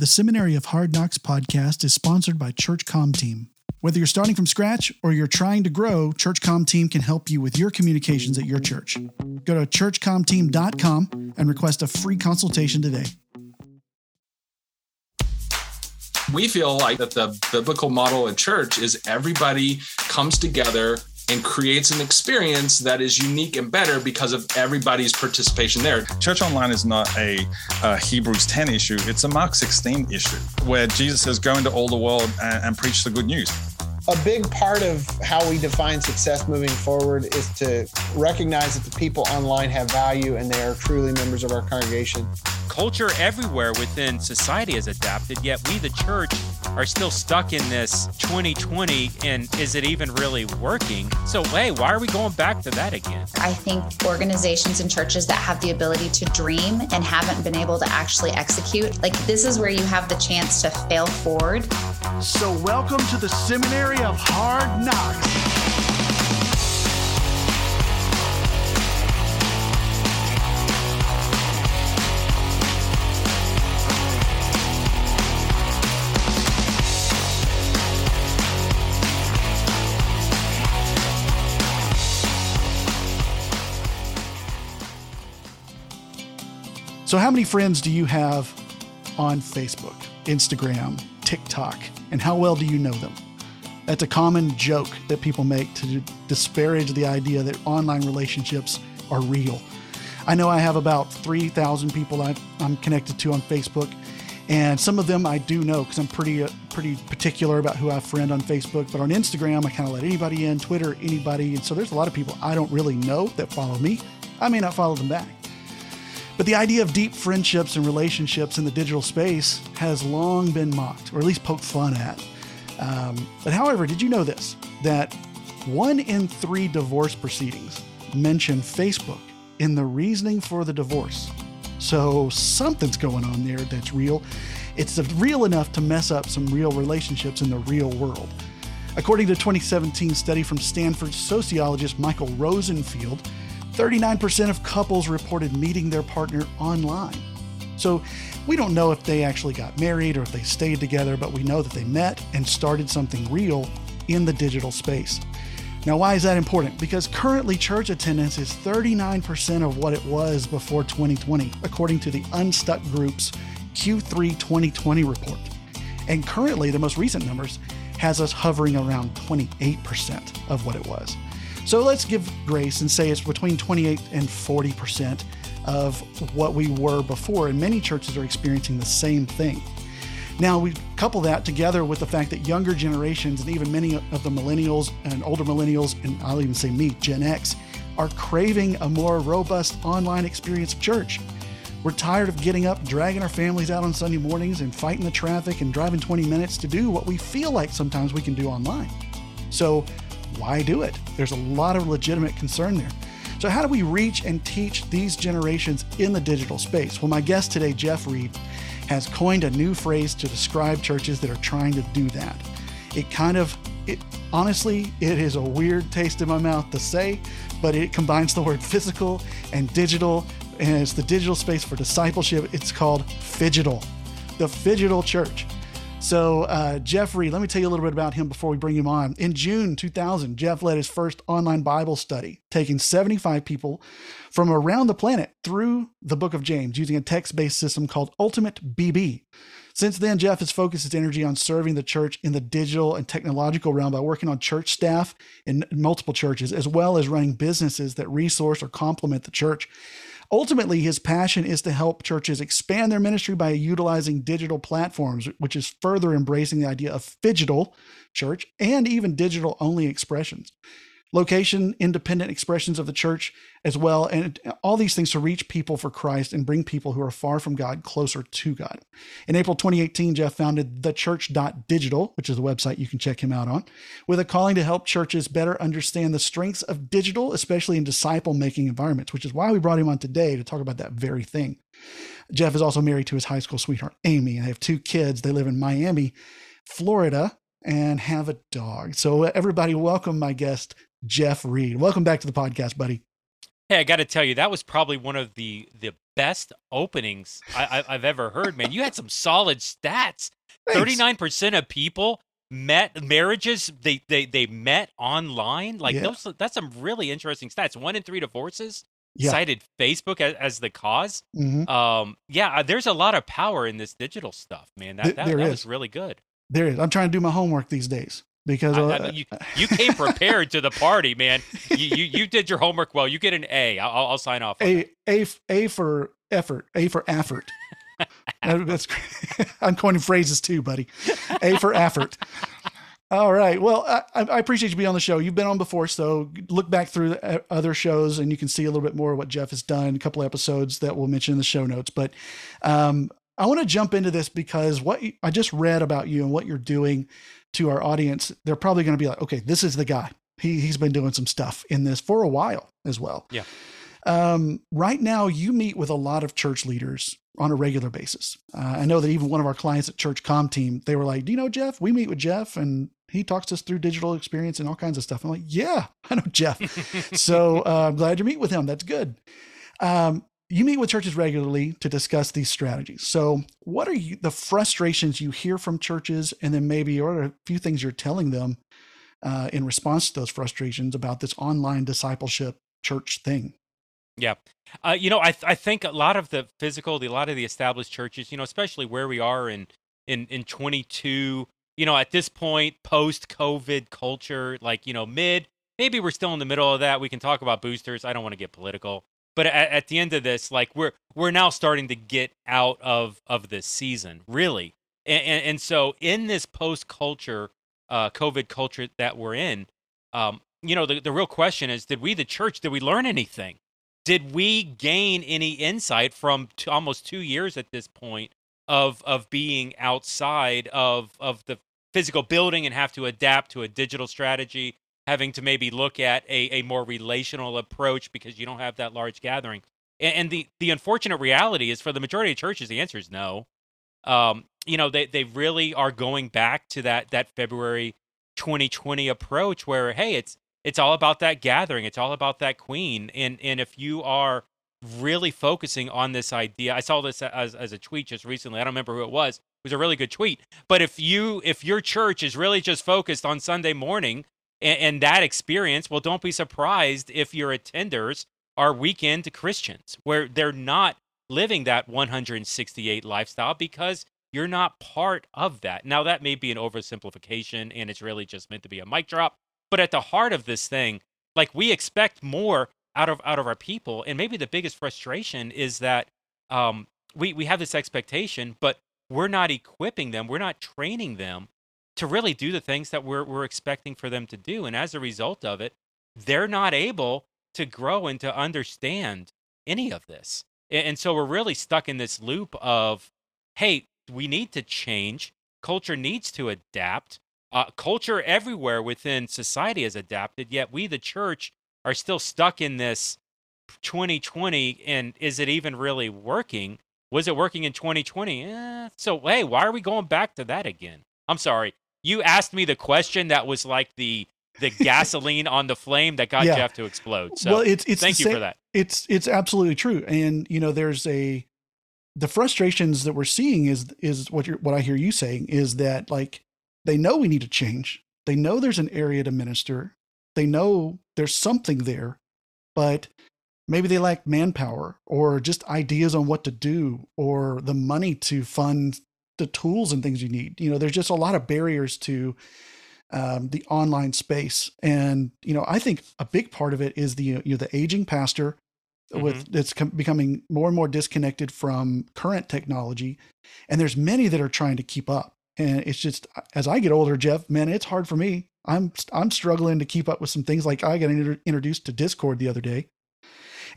The Seminary of Hard Knocks podcast is sponsored by Church Comm Team. Whether you're starting from scratch or you're trying to grow, Church Comm Team can help you with your communications at your church. Go to churchcomteam.com and request a free consultation today. We feel like that the biblical model in church is everybody comes together and creates an experience that is unique and better because of everybody's participation there. Church online is not a, a Hebrews 10 issue, it's a Mark 16 issue where Jesus says, Go into all the world and, and preach the good news. A big part of how we define success moving forward is to recognize that the people online have value and they are truly members of our congregation. Culture everywhere within society has adapted, yet we, the church, are still stuck in this 2020 and is it even really working? So, hey, why are we going back to that again? I think organizations and churches that have the ability to dream and haven't been able to actually execute, like this is where you have the chance to fail forward. So, welcome to the Seminary of Hard Knocks. So, how many friends do you have on Facebook, Instagram, TikTok, and how well do you know them? That's a common joke that people make to disparage the idea that online relationships are real. I know I have about 3,000 people I'm connected to on Facebook, and some of them I do know because I'm pretty uh, pretty particular about who I friend on Facebook. But on Instagram, I kind of let anybody in, Twitter, anybody, and so there's a lot of people I don't really know that follow me. I may not follow them back. But the idea of deep friendships and relationships in the digital space has long been mocked, or at least poked fun at. Um, but however, did you know this? That one in three divorce proceedings mention Facebook in the reasoning for the divorce. So something's going on there that's real. It's real enough to mess up some real relationships in the real world. According to a 2017 study from Stanford sociologist Michael Rosenfeld, 39% of couples reported meeting their partner online. So we don't know if they actually got married or if they stayed together, but we know that they met and started something real in the digital space. Now, why is that important? Because currently church attendance is 39% of what it was before 2020, according to the Unstuck Group's Q3 2020 report. And currently, the most recent numbers has us hovering around 28% of what it was. So let's give grace and say it's between 28 and 40% of what we were before, and many churches are experiencing the same thing. Now, we couple that together with the fact that younger generations and even many of the millennials and older millennials, and I'll even say me, Gen X, are craving a more robust online experience of church. We're tired of getting up, dragging our families out on Sunday mornings, and fighting the traffic and driving 20 minutes to do what we feel like sometimes we can do online. So, why do it? There's a lot of legitimate concern there. So, how do we reach and teach these generations in the digital space? Well, my guest today, Jeff Reed, has coined a new phrase to describe churches that are trying to do that. It kind of, it honestly, it is a weird taste in my mouth to say, but it combines the word physical and digital, and it's the digital space for discipleship. It's called Phygital, the Phygital Church. So, uh, Jeffrey, let me tell you a little bit about him before we bring him on. In June 2000, Jeff led his first online Bible study, taking 75 people from around the planet through the book of James using a text based system called Ultimate BB. Since then, Jeff has focused his energy on serving the church in the digital and technological realm by working on church staff in multiple churches, as well as running businesses that resource or complement the church. Ultimately, his passion is to help churches expand their ministry by utilizing digital platforms, which is further embracing the idea of phygital church and even digital only expressions location independent expressions of the church as well and all these things to reach people for christ and bring people who are far from god closer to god. In april 2018 jeff founded the church.digital which is a website you can check him out on with a calling to help churches better understand the strengths of digital especially in disciple making environments which is why we brought him on today to talk about that very thing. Jeff is also married to his high school sweetheart amy and they have two kids. They live in miami florida and have a dog. So, everybody, welcome my guest, Jeff Reed. Welcome back to the podcast, buddy. Hey, I got to tell you, that was probably one of the the best openings I, I've ever heard, man. You had some solid stats. Thirty-nine percent of people met marriages they they they met online. Like Yeah. those, that's some really interesting stats. One in three divorces Yeah. cited Facebook as, as the cause. Mhm. Um, yeah, uh, there's a lot of power in this digital stuff, man. That Th- that, that is. was really good. There is. I'm trying to do my homework these days because I, I you, you came prepared to the party, man. You, you you did your homework well. You get an A. I'll, I'll sign off. A A A for effort, A for effort. That's I'm coining phrases too, buddy. A for effort. All right. Well, I, I appreciate you being on the show. You've been on before, so look back through other shows and you can see a little bit more of what Jeff has done. A couple episodes that we'll mention in the show notes. But um, I want to jump into this because what you, I just read about you and what you're doing to our audience, they're probably going to be like, okay, this is the guy. He he's been doing some stuff in this for a while as well. Yeah. Um, right now, you meet with a lot of church leaders on a regular basis. Uh, I know that even one of our clients at Church Comm Team, they were like, "Do you know Jeff? We meet with Jeff, and he talks us through digital experience and all kinds of stuff." I'm like, "Yeah, I know Jeff." so uh, I'm glad you meet with him. That's good. Um, you meet with churches regularly to discuss these strategies. So, what are you, the frustrations you hear from churches, and then maybe or a few things you're telling them uh, in response to those frustrations about this online discipleship church thing? Yeah. Uh, you know, I I think a lot of the physical, the, a lot of the established churches, you know, especially where we are in in in 22, you know, at this point, post COVID culture, like you know, mid, maybe we're still in the middle of that. We can talk about boosters. I don't want to get political, but at, at the end of this, like we're we're now starting to get out of of this season, really, and and, and so in this post culture, uh, COVID culture that we're in, um, you know, the the real question is, did we, the church, did we learn anything? did we gain any insight from t- almost two years at this point of of being outside of of the physical building and have to adapt to a digital strategy having to maybe look at a, a more relational approach because you don't have that large gathering. And, and the the unfortunate reality is for the majority of churches the answer is no. Um, you know they, they really are going back to that that february 2020 approach where hey it's it's all about that gathering. It's all about that queen. And and if you are really focusing on this idea i saw this as, as a tweet just recently. I don't remember who it was. It was a really good tweet. But if you if your church is really just focused on sunday morning and, and that experience well don't be surprised if your attenders are weekend christians where they're not living that 168 lifestyle because you're not part of that. Now that may be an oversimplification and it's really just meant to be a mic drop but at the heart of this thing like we expect more out of out of our people and maybe the biggest frustration is that um, we we have this expectation but we're not equipping them we're not training them to really do the things that we're we're expecting for them to do and as a result of it they're not able to grow and to understand any of this and, and so we're really stuck in this loop of hey we need to change culture needs to adapt uh, culture everywhere within society has adapted, yet we, the church, are still stuck in this 2020. And is it even really working? Was it working in 2020? Eh, so, hey, why are we going back to that again? I'm sorry. You asked me the question that was like the the gasoline on the flame that got Yeah. Jeff to explode. So, well, it's it's thank you for that. It's it's absolutely true, and you know, there's a the frustrations that we're seeing is is what you're what I hear you saying is that like they know we need to change. They know there's an area to minister. They know there's something there, but maybe they lack manpower or just ideas on what to do or the money to fund the tools and things you need. You know, there's just a lot of barriers to um, the online space, and you know, I think a big part of it is the you know the aging pastor with that's com- becoming more and more disconnected from current technology, and there's many that are trying to keep up. And it's just as I get older, Jeff, man, it's hard for me. I'm I'm struggling to keep up with some things. Like I got inter- introduced to Discord the other day,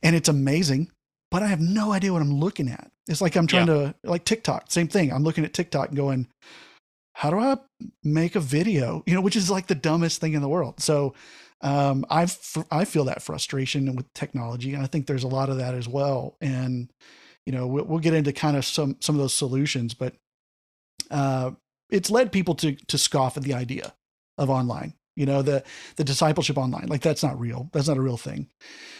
and it's amazing, but I have no idea what I'm looking at. It's like I'm trying to like TikTok, same thing. I'm looking at TikTok and going, how do I make a video? You know, which is like the dumbest thing in the world. So um, I I feel that frustration with technology, and I think there's a lot of that as well. And you know, we'll, we'll get into kind of some some of those solutions, but uh, it's led people to to scoff at the idea of online. You know, the the discipleship online, like that's not real. That's not a real thing.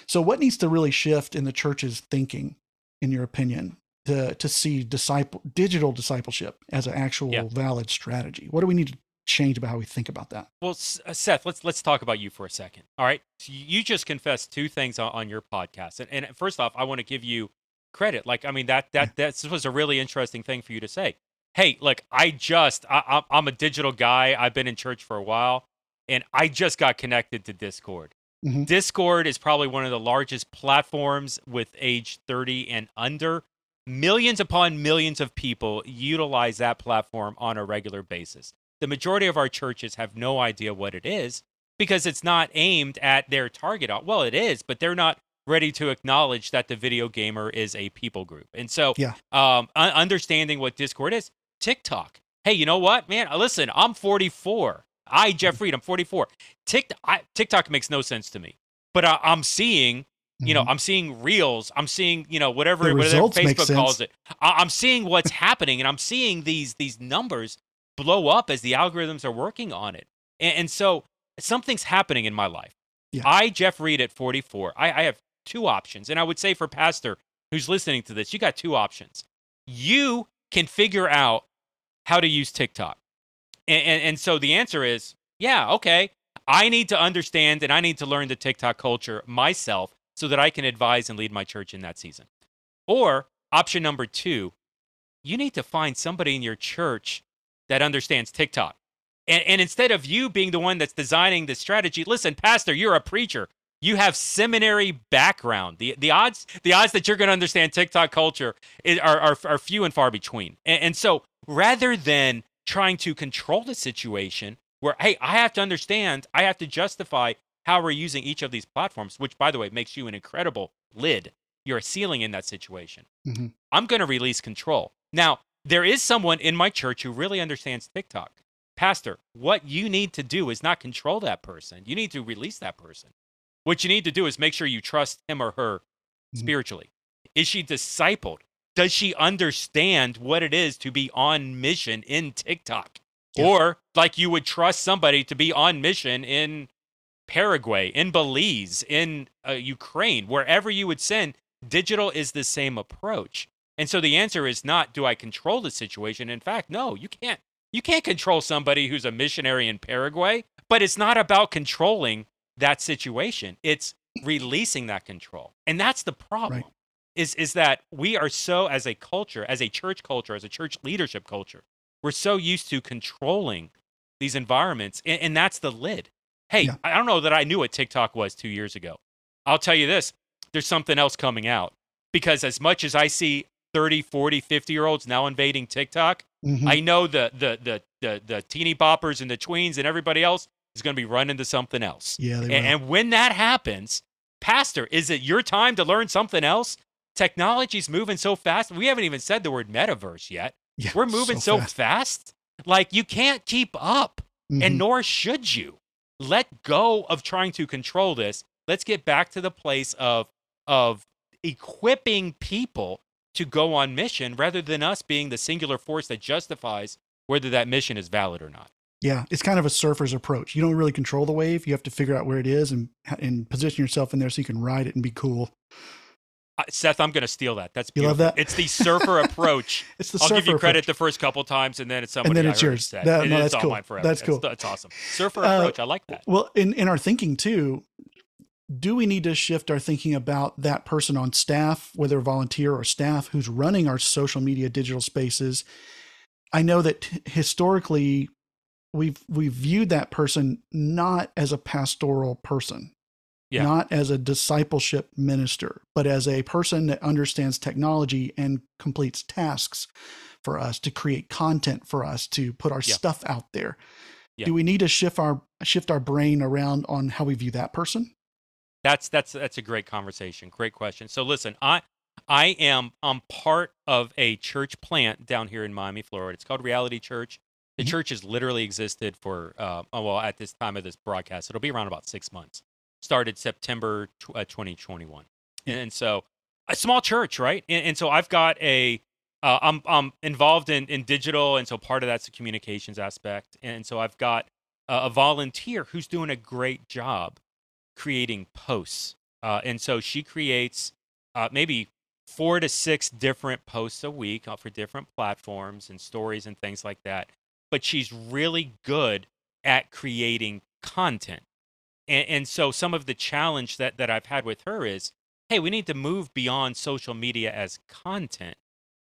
So what needs to really shift in the church's thinking in your opinion, to to see disciple digital discipleship as an actual Yeah. valid strategy? What do we need to change about how we think about that? Well, uh, Seth, let's let's talk about you for a second. All right, so you just confessed two things on, on your podcast, and, and first off, I want to give you credit. Like, I mean that that that this was a really interesting thing for you to say. Hey, look, I just I, I'm- a digital guy. I've been in church for a while, and I just got connected to Discord. Mhm. Discord is probably one of the largest platforms with age 30 and under. Millions upon millions of people utilize that platform on a regular basis. The majority of our churches have no idea what it is because it's not aimed at their target. Well, it is, but they're not ready to acknowledge that the video gamer is a people group. And so, Yeah. um, understanding what Discord is, TikTok. Hey, you know what, man? Listen, I'm 44. I, Jeff Reed, I'm 44. TikTok, I, TikTok makes no sense to me, but I, I'm seeing, you know, Mhm. I'm seeing reels. I'm seeing, you know, whatever, The whatever Facebook calls it. I, I'm seeing what's happening, and I'm seeing these these numbers blow up as the algorithms are working on it. And, and so something's happening in my life. Yeah. I, Jeff Reed, at 44, I, I have two options, and I would say for Pastor who's listening to this, you got two options. You can figure out how to use TikTok. And, and, and so the answer is, yeah, okay. I need to understand and I need to learn the TikTok culture myself so that I can advise and lead my church in that season. Or option number two, you need to find somebody in your church that understands TikTok. And, and instead of you being the one that's designing the strategy, listen, Pastor, you're a preacher. You have seminary background. The, the odds the odds that you're going to understand TikTok culture are, are, are few and far between. And, and so rather than trying to control the situation where, hey, I have to understand, I have to justify how we're using each of these platforms, which, by the way, makes you an incredible lid. You're a ceiling in that situation. Mhm. I'm going to release control. Now, there is someone in my church who really understands TikTok. Pastor, what you need to do is not control that person. You need to release that person. What you need to do is make sure you trust him or her Mhm. spiritually. Is she discipled? Does she understand what it is to be on mission in TikTok? Or like you would trust somebody to be on mission in Paraguay, in Belize, in uh, Ukraine, wherever you would send, digital is the same approach. And so the answer is not do I control the situation? In fact, no, you can't. You can't control somebody who's a missionary in Paraguay, but it's not about controlling that situation. It's releasing that control. And that's the problem. Right. Is is that we are so as a culture, as a church culture, as a church leadership culture, we're so used to controlling these environments and, and that's the lid. Hey, Yeah. I don't know that I knew what TikTok was 2 years ago. I'll tell you this, there's something else coming out because as much as I see 30, 40, 50 year olds now invading TikTok, Mhm. I know the the the the the teeny boppers and the tweens and everybody else is going to be running to something else. yeah, And, and when that happens, Pastor, is it your time to learn something else? Technology's moving so fast. We haven't even said the word metaverse yet. Yeah, We're moving so, fast. fast. Like you can't keep up, Mhm. and nor should you. Let go of trying to control this. Let's get back to the place of of equipping people to go on mission rather than us being the singular force that justifies whether that mission is valid or not. Yeah, it's kind of a surfer's approach. You don't really control the wave. You have to figure out where it is and and position yourself in there so you can ride it and be cool. Uh, Seth, I'm going to steal that. That's You love that? It's the surfer approach. It's the I'll give you credit approach. the first couple times, and then it's somebody and then it's yours. That- no, it's that's cool. That's cool. That's awesome. Surfer Uh, approach. I like that. Well, in, in our thinking too, do we need to shift our thinking about that person on staff, whether volunteer or staff, who's running our social media digital spaces? I know that historically we've we've viewed that person not as a pastoral person, Yeah. not as a discipleship minister, but as a person that understands technology and completes tasks for us to create content for us to put our Yeah. stuff out there. Yeah. Do we need to shift our shift our brain around on how we view that person? That's that's that's a great conversation. Great question. So listen, I I am I'm part of a church plant down here in Miami, Florida. It's called Reality Church. The Mhm. church has literally existed for uh, oh, well at this time of this broadcast, it'll be around about six months. Started September tw- uh, 2021, and so a small church, right? And, and so I've got a uh, I'm I'm involved in in digital, and so part of that's the communications aspect, and so I've got a, a volunteer who's doing a great job creating posts. Uh, and so she creates uh, maybe four to six different posts a week uh, for different platforms and stories and things like that. But she's really good at creating content. And, and so some of the challenge that, that I've had with her is, hey, we need to move beyond social media as content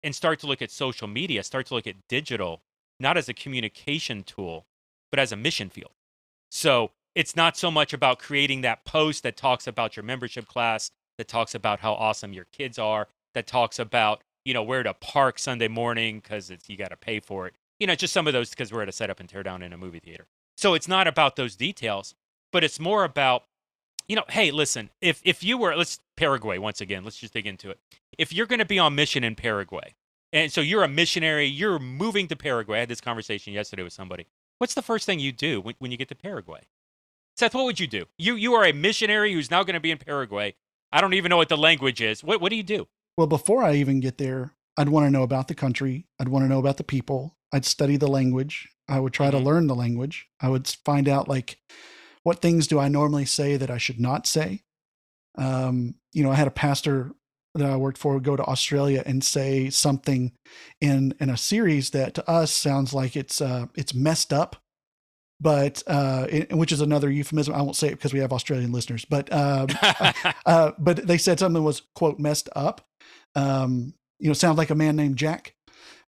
and start to look at social media, start to look at digital, not as a communication tool, but as a mission field. So it's not so much about creating that post that talks about your membership class, that talks about how awesome your kids are, that talks about, you know, where to park Sunday morning because you got to pay for it. You know, just some of those because we're at a setup and tear down in a movie theater. So it's not about those details, but it's more about, you know, hey, listen, if if you were let's Paraguay once again, let's just dig into it. If you're going to be on mission in Paraguay, and so you're a missionary, you're moving to Paraguay. I had this conversation yesterday with somebody. What's the first thing you do when, when you get to Paraguay? Seth, what would you do? You you are a missionary who's now going to be in Paraguay. I don't even know what the language is. What what do you do? Well, before I even get there, I'd want to know about the country. I'd want to know about the people. I'd study the language. I would try mm-hmm. to learn the language. I would find out like what things do I normally say that I should not say. Um, you know, I had a pastor that I worked for go to Australia and say something in in a series that to us sounds like it's uh, it's messed up, but uh, it, which is another euphemism. I won't say it because we have Australian listeners, but uh, uh, but they said something was quote messed up. Um, you know, sounds like a man named Jack,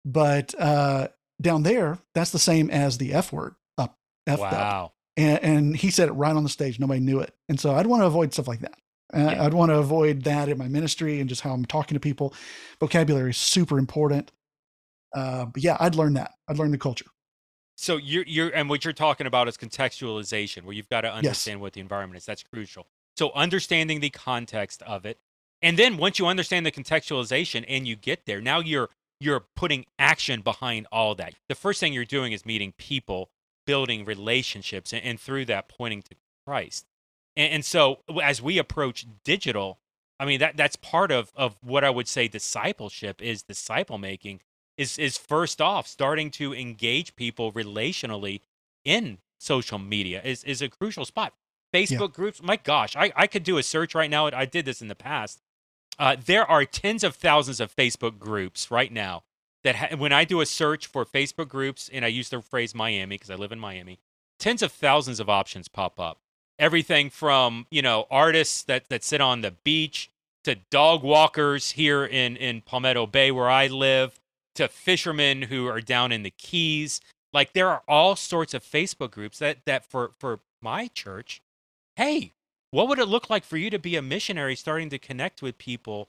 but uh, down there that's the same as the F word up. F wow. Up. And, and he said it right on the stage. Nobody knew it, and so I'd want to avoid stuff like that. Yeah. I'd want to avoid that in my ministry and just how I'm talking to people. Vocabulary is super important. Uh, but yeah, I'd learn that. I'd learn the culture. So you're you're and what you're talking about is contextualization, where you've got to understand yes. what the environment is. That's crucial. So understanding the context of it, and then once you understand the contextualization and you get there, now you're you're putting action behind all that. The first thing you're doing is meeting people, building relationships, and, and through that pointing to Christ. And, and so as we approach digital, I mean that that's part of of what I would say discipleship is disciple making is is first off starting to engage people relationally in social media is is a crucial spot. Facebook yeah. groups, my gosh, I, I could do a search right now. I did this in the past. Uh, there are tens of thousands of Facebook groups right now that ha- when I do a search for Facebook groups and I use the phrase Miami because I live in Miami, tens of thousands of options pop up everything from you know artists that that sit on the beach to dog walkers here in in Palmetto Bay where I live to fishermen who are down in the Keys. Like there are all sorts of Facebook groups that that for for my church, hey, what would it look like for you to be a missionary starting to connect with people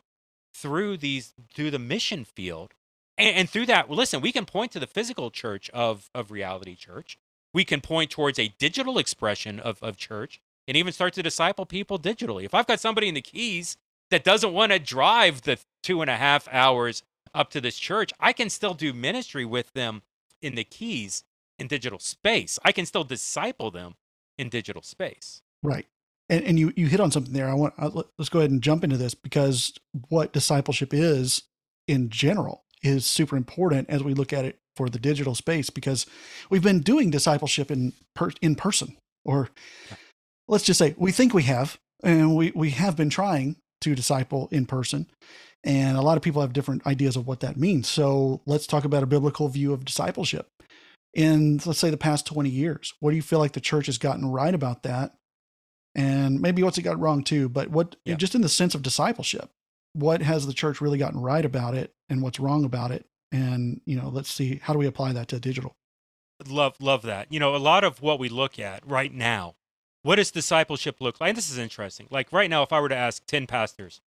through these through the mission field? And, and through that, listen, we can point to the physical church of of reality church we can point towards a digital expression of, of church and even start to disciple people digitally. If I've got somebody in the Keys that doesn't want to drive the two and a half hours up to this church, I can still do ministry with them in the Keys in digital space. I can still disciple them in digital space. Right. And, and you, you hit on something there. I want, uh, let's go ahead and jump into this because what discipleship is in general is super important as we look at it for the digital space because we've been doing discipleship in per, in person or let's just say we think we have and we we have been trying to disciple in person and a lot of people have different ideas of what that means. So let's talk about a biblical view of discipleship. In let's say the past 20 years what do you feel like the church has gotten right about that? And maybe what's it got wrong too but what yeah. just in the sense of discipleship what has the church really gotten right about it and what's wrong about it? And you know let's see how do we apply that to digital? Love love that. You know a lot of what we look at right now what does discipleship look like? And this is interesting. Like right now if i were to ask 10 pastors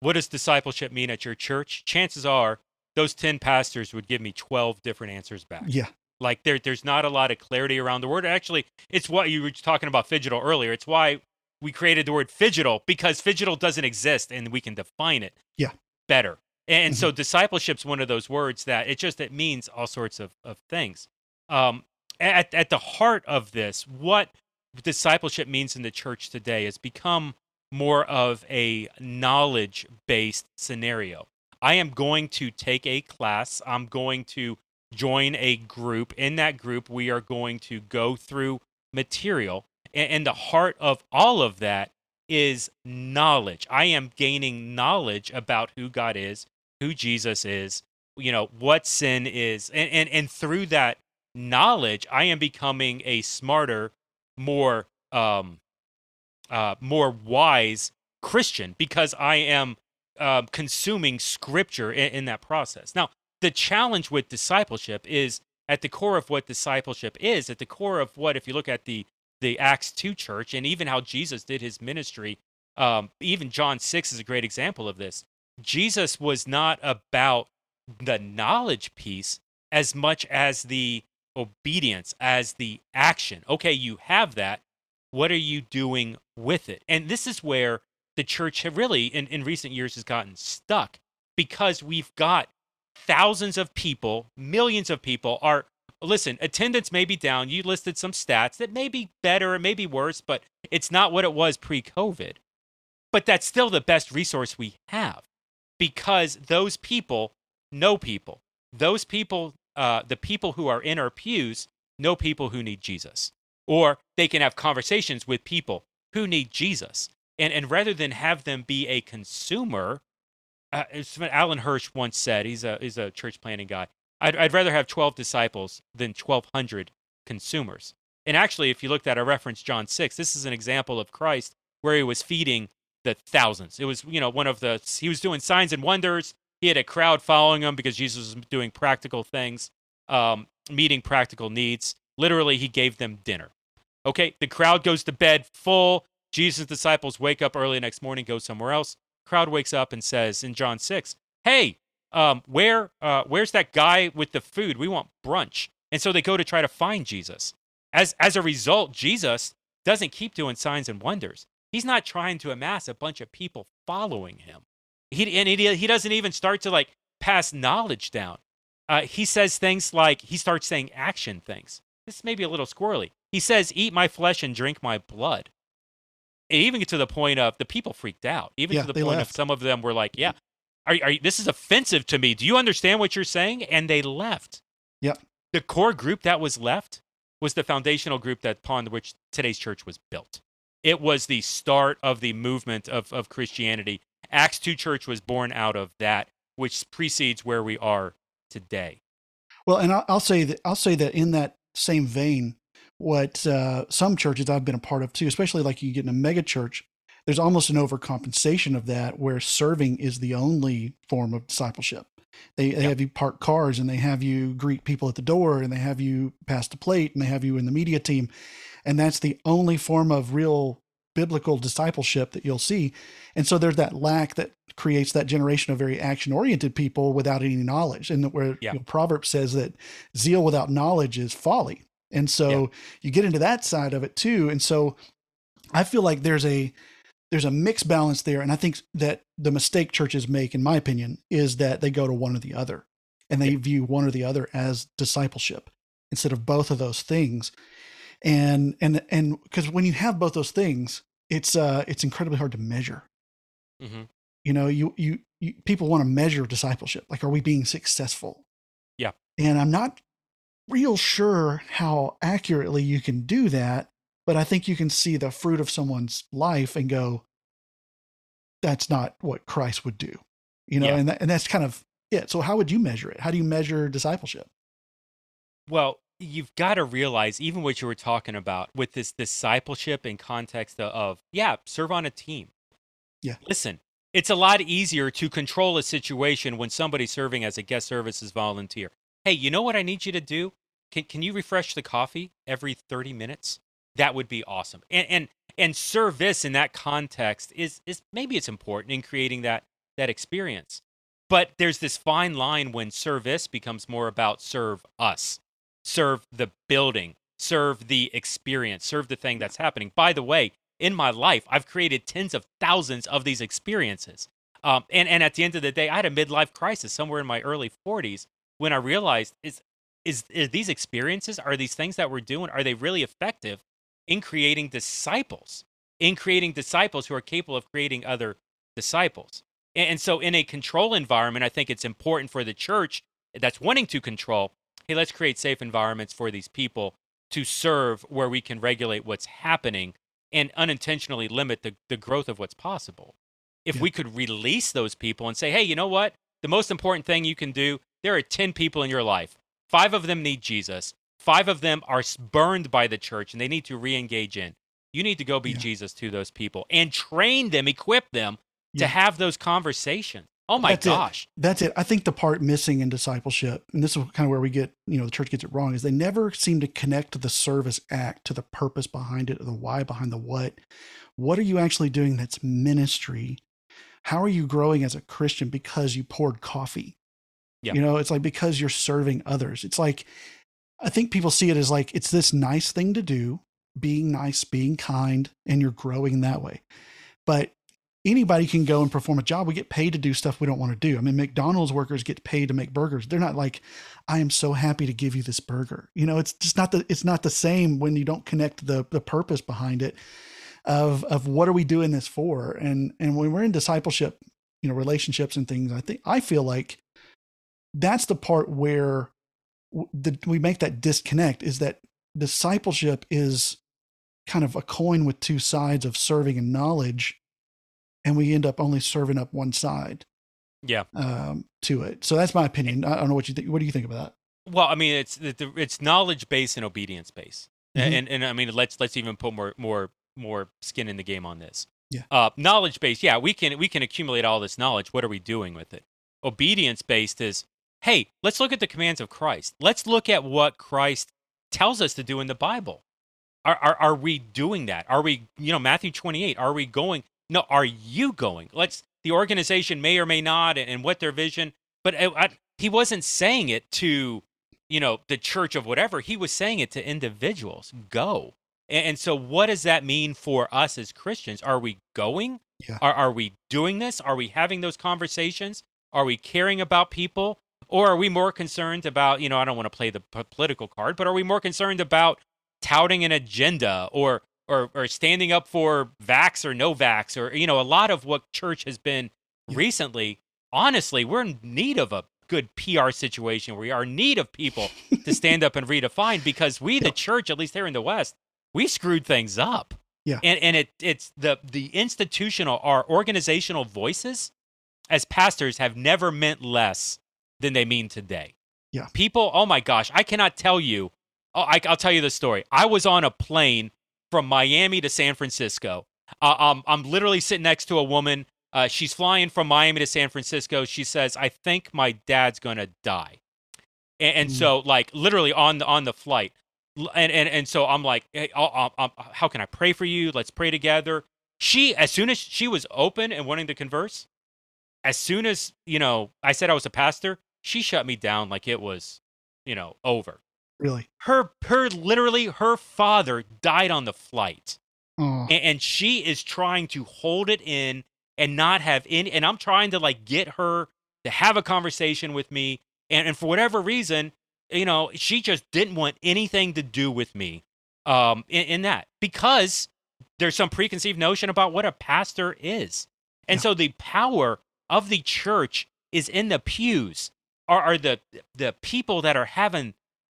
what does discipleship mean at your church? Chances are those 10 pastors would give me 12 different answers back. Yeah. Like there, there's not a lot of clarity around the word. Actually it's what you were talking about phygital earlier. It's why we created the word phygital because phygital doesn't exist and we can define it yeah better and mm-hmm. so discipleship's one of those words that it just it means all sorts of, of things. Um, at, at the heart of this, what discipleship means in the church today has become more of a knowledge based scenario. I am going to take a class, I'm going to join a group. In that group, we are going to go through material. And, the heart of all of that is knowledge. I am gaining knowledge about who God is who Jesus is, you know, what sin is. And and, and through that knowledge, I am becoming a smarter, more um uh more wise Christian because I am uh, consuming scripture in, in that process. Now, the challenge with discipleship is at the core of what discipleship is, at the core of what, if you look at the the Acts 2 church and even how Jesus did his ministry, um, even John 6 is a great example of this. Jesus was not about the knowledge piece as much as the obedience, as the action. Okay, you have that. What are you doing with it? And this is where the church really, in, in recent years, has gotten stuck because we've got thousands of people, millions of people are listen, attendance may be down. You listed some stats that may be better, it may be worse, but it's not what it was pre COVID. But that's still the best resource we have because those people know people. Those people, uh, the people who are in our pews, know people who need Jesus. Or they can have conversations with people who need Jesus. And, and rather than have them be a consumer, uh, Alan Hirsch once said, he's a, he's a church planning guy. I'd, I'd rather have 12 disciples than 1,200 consumers. And actually, if you looked at, I reference John 6, this is an example of Christ where he was feeding the thousands. It was, you know, one of the, he was doing signs and wonders. He had a crowd following him because Jesus was doing practical things, um, meeting practical needs. Literally, he gave them dinner. Okay, the crowd goes to bed full. Jesus' disciples wake up early next morning, go somewhere else. Crowd wakes up and says in John 6, Hey, um, where uh, where's that guy with the food? We want brunch. And so they go to try to find Jesus. As as a result, Jesus doesn't keep doing signs and wonders. He's not trying to amass a bunch of people following him. He and he, he doesn't even start to like pass knowledge down. Uh, he says things like he starts saying action things. This may be a little squirrely. He says, "Eat my flesh and drink my blood." And even get to the point of the people freaked out. Even Yeah, to the point left. of some of them were like, "Yeah, are, are this is offensive to me. Do you understand what you're saying?" And they left. Yep. The core group that was left was the foundational group that upon which today's church was built. It was the start of the movement of, of Christianity. Acts 2 Church was born out of that, which precedes where we are today. Well, and I'll, I'll say that I'll say that in that same vein, what uh, some churches I've been a part of too, especially like you get in a mega church, there's almost an overcompensation of that where serving is the only form of discipleship. They, they Yep. have you park cars and they have you greet people at the door and they have you pass the plate and they have you in the media team. And that's the only form of real biblical discipleship that you'll see. And so there's that lack that creates that generation of very action oriented people without any knowledge. And where Yeah. you know, Proverbs says that zeal without knowledge is folly. And so Yeah. you get into that side of it too. And so I feel like there's a there's a mixed balance there. And I think that the mistake churches make, in my opinion, is that they go to one or the other and they view one or the other as discipleship instead of both of those things. And and and because when you have both those things, it's uh it's incredibly hard to measure. Mm-hmm. You know, you you, you people want to measure discipleship. Like, are we being successful? Yeah. And I'm not real sure how accurately you can do that, but I think you can see the fruit of someone's life and go, that's not what Christ would do. You know, Yeah. and that, and that's kind of it. So how would you measure it? How do you measure discipleship? Well, you've got to realize even what you were talking about with this discipleship in context of, yeah, serve on a team. Yeah. Listen, it's a lot easier to control a situation when somebody's serving as a guest services volunteer. Hey, you know what I need you to do? Can can you refresh the coffee every 30 minutes? That would be awesome. And and and service in that context is is maybe it's important in creating that that experience. But there's this fine line when service becomes more about serve us serve the building, serve the experience, serve the thing that's happening. By the way, in my life, I've created tens of thousands of these experiences. Um, and, and at the end of the day, I had a midlife crisis somewhere in my early 40s when I realized is, is, is these experiences, are these things that we're doing, are they really effective in creating disciples, in creating disciples who are capable of creating other disciples? And, so, in a control environment, I think it's important for the church that's wanting to control hey, let's create safe environments for these people to serve where we can regulate what's happening and unintentionally limit the, the growth of what's possible. If Yeah. we could release those people and say, hey, you know what? the most important thing you can do, there are 10 people in your life. Five of them need Jesus. Five of them are burned by the church and they need to re engage in. You need to go be Yeah. Jesus to those people and train them, equip them to have those conversations. Oh my That's it. gosh. That's it. I think the part missing in discipleship, and this is kind of where we get, you know, the church gets it wrong, is they never seem to connect the service act to the purpose behind it, or the why behind the what. What are you actually doing that's ministry? How are you growing as a Christian because you poured coffee? Yeah. You know, it's like because you're serving others. It's like, I think people see it as like it's this nice thing to do, being nice, being kind, and you're growing that way. But anybody can go and perform a job. We get paid to do stuff we don't want to do. I mean, McDonald's workers get paid to make burgers. They're not like, I am so happy to give you this burger. You know, it's just not the it's not the same when you don't connect the the purpose behind it of of what are we doing this for? And and when we're in discipleship, you know, relationships and things, I think I feel like that's the part where the, we make that disconnect is that discipleship is kind of a coin with two sides of serving and knowledge and we end up only serving up one side Yeah. um, to it. So that's my opinion. I don't know what you think. What do you think about that? Well, I mean, it's it's knowledge based and obedience based, Mhm. and and I mean, let's let's even put more more more skin in the game on this. Yeah. Uh, knowledge based, yeah, we can we can accumulate all this knowledge. What are we doing with it? Obedience based is, hey, let's look at the commands of Christ. Let's look at what Christ tells us to do in the Bible. Are are, are we doing that? Are we, you know, Matthew twenty eight? Are we going? No, are you going? Let's. The organization may or may not, and, and what their vision, but I, I, he wasn't saying it to you know the church of whatever he was saying it to individuals go and, and so what does that mean for us as christians are we going Yeah. are, are we doing this are we having those conversations are we caring about people or are we more concerned about you know i don't want to play the p- political card but are we more concerned about touting an agenda or or or standing up for vax or no vax or you know a lot of what church has been Yeah. recently honestly we're in need of a good PR situation we are in need of people to stand up and redefine because we, the Yeah. church, at least here in the West, we screwed things up. Yeah. And and it it's the the institutional our organizational voices as pastors have never meant less than they mean today. Yeah. People, oh my gosh, I cannot tell you. Oh, I, I'll tell you the story. I was on a plane from Miami to San Francisco. Uh, um, I'm literally sitting next to a woman. Uh, she's flying from Miami to San Francisco. She says, "I think my dad's gonna die," and, and Mm. so like literally on the on the flight, and and and so I'm like, hey, I'll, I'll, I'll- how can I pray for you? Let's pray together. She, as soon as she was open and wanting to converse, as soon as you know, I said I was a pastor, she shut me down like it was, you know, over. Really? Her, her, literally, her father died on the flight Oh, and, and she is trying to hold it in and not have any and i'm trying to like get her to have a conversation with me and, and for whatever reason you know she just didn't want anything to do with me um in, in that because there's some preconceived notion about what a pastor is and Yeah. so the power of the church is in the pews are, are the the people that are having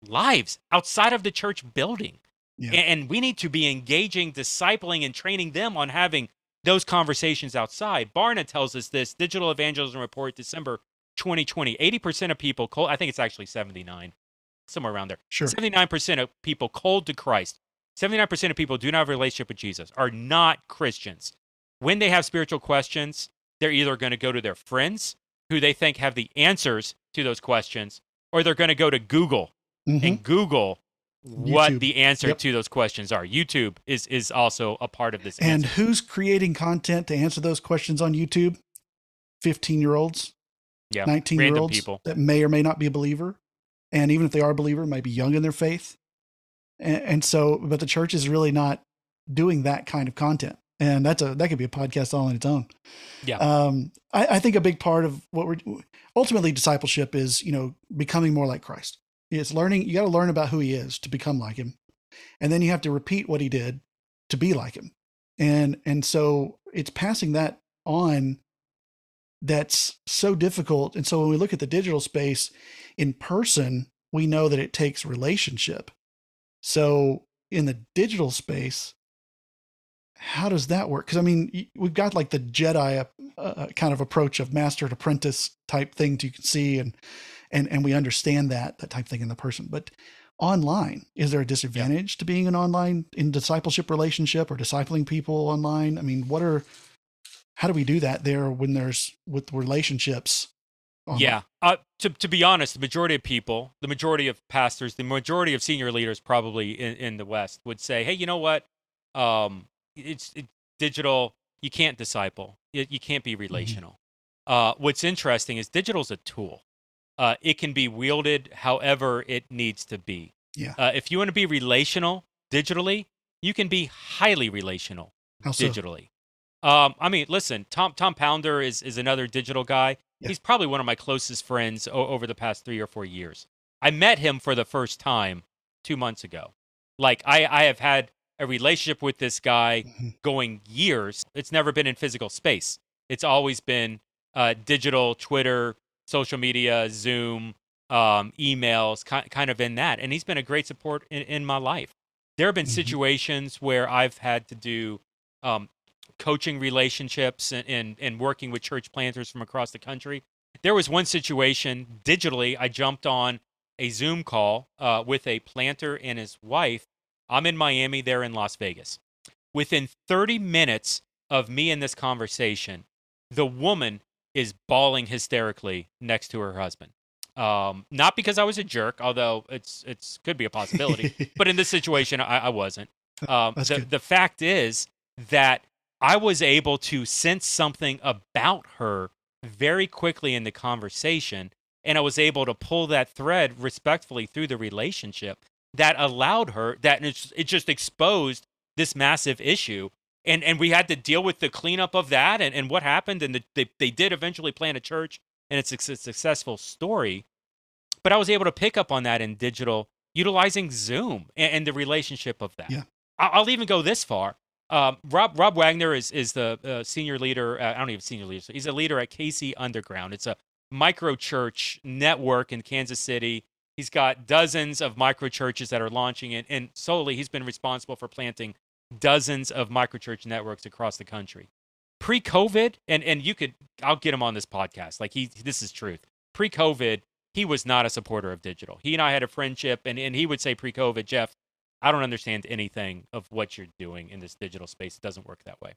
lives outside of the church building Yeah. and we need to be engaging, discipling, and training them on having those conversations outside. Barna tells us this Digital Evangelism Report, December 2020. 80% of people, cold, I think it's actually 79, somewhere around there. sure. 79% of people cold to Christ, 79% of people do not have a relationship with Jesus, are not Christians. When they have spiritual questions, they're either going to go to their friends who they think have the answers to those questions, or they're going to go to Google Mhm. and Google what the answer Yep. to those questions are. YouTube is is also a part of this. And answer. who's creating content to answer those questions on YouTube? 15 year olds, yeah, 19 year olds people. that may or may not be a believer. And even if they are a believer, might be young in their faith. And, and so, but the church is really not doing that kind of content. And that's a, that could be a podcast all on its own. Yeah. Um, I, I think a big part of what we're ultimately discipleship is, you know, becoming more like Christ. It's learning, you got to learn about who he is to become like him. And then you have to repeat what he did to be like him. And, and so it's passing that on that's so difficult. And so when we look at the digital space in person, we know that it takes relationship. So in the digital space, how does that work? Because I mean, we've got like the Jedi uh, kind of approach of master to apprentice type thing you can see, and and and we understand that that type thing in the person. But online, is there a disadvantage yeah. to being an online in discipleship relationship or discipling people online? I mean, what are how do we do that there when there's with relationships? Online? Yeah, uh, to to be honest, the majority of people, the majority of pastors, the majority of senior leaders, probably in, in the West, would say, "Hey, you know what? Um, it's it, digital. You can't disciple. You, you can't be mm-hmm. relational. Mm-hmm. Uh, what's interesting is digital's a tool. Uh, it can be wielded however it needs to be. Yeah. Uh, if you want to be relational digitally, you can be highly relational How digitally. So? Um, I mean, listen, Tom Tom Pounder is is another digital guy. Yeah. He's probably one of my closest friends o- over the past three or four years. I met him for the first time two months ago. Like I, I have had a relationship with this guy mm-hmm. going years. It's never been in physical space. It's always been uh, digital, Twitter, social media, Zoom, um, emails, ki- kind of in that. And he's been a great support in, in my life. There have been mm-hmm. situations where I've had to do um, coaching relationships and, and, and working with church planters from across the country. There was one situation digitally, I jumped on a Zoom call uh, with a planter and his wife I'm in Miami, they're in Las Vegas. Within 30 minutes of me in this conversation, the woman is bawling hysterically next to her husband. Um, not because I was a jerk, although it's it's could be a possibility. but in this situation, I, I wasn't. Um, the, the fact is that I was able to sense something about her very quickly in the conversation, and I was able to pull that thread respectfully through the relationship that allowed her that it just exposed this massive issue and and we had to deal with the cleanup of that and, and what happened and the, they, they did eventually plant a church and it's a successful story but i was able to pick up on that in digital utilizing zoom and, and the relationship of that yeah. I'll, I'll even go this far um, Rob Rob Wagner is is the uh, senior leader. Uh, I don't even senior leader. So he's a leader at KC Underground. It's a micro church network in Kansas City He's got dozens of micro churches that are launching it, and solely he's been responsible for planting dozens of micro church networks across the country. Pre-COVID, and and you could, I'll get him on this podcast. Like he, this is truth. Pre-COVID, he was not a supporter of digital. He and I had a friendship, and and he would say pre-COVID, Jeff, I don't understand anything of what you're doing in this digital space. It doesn't work that way.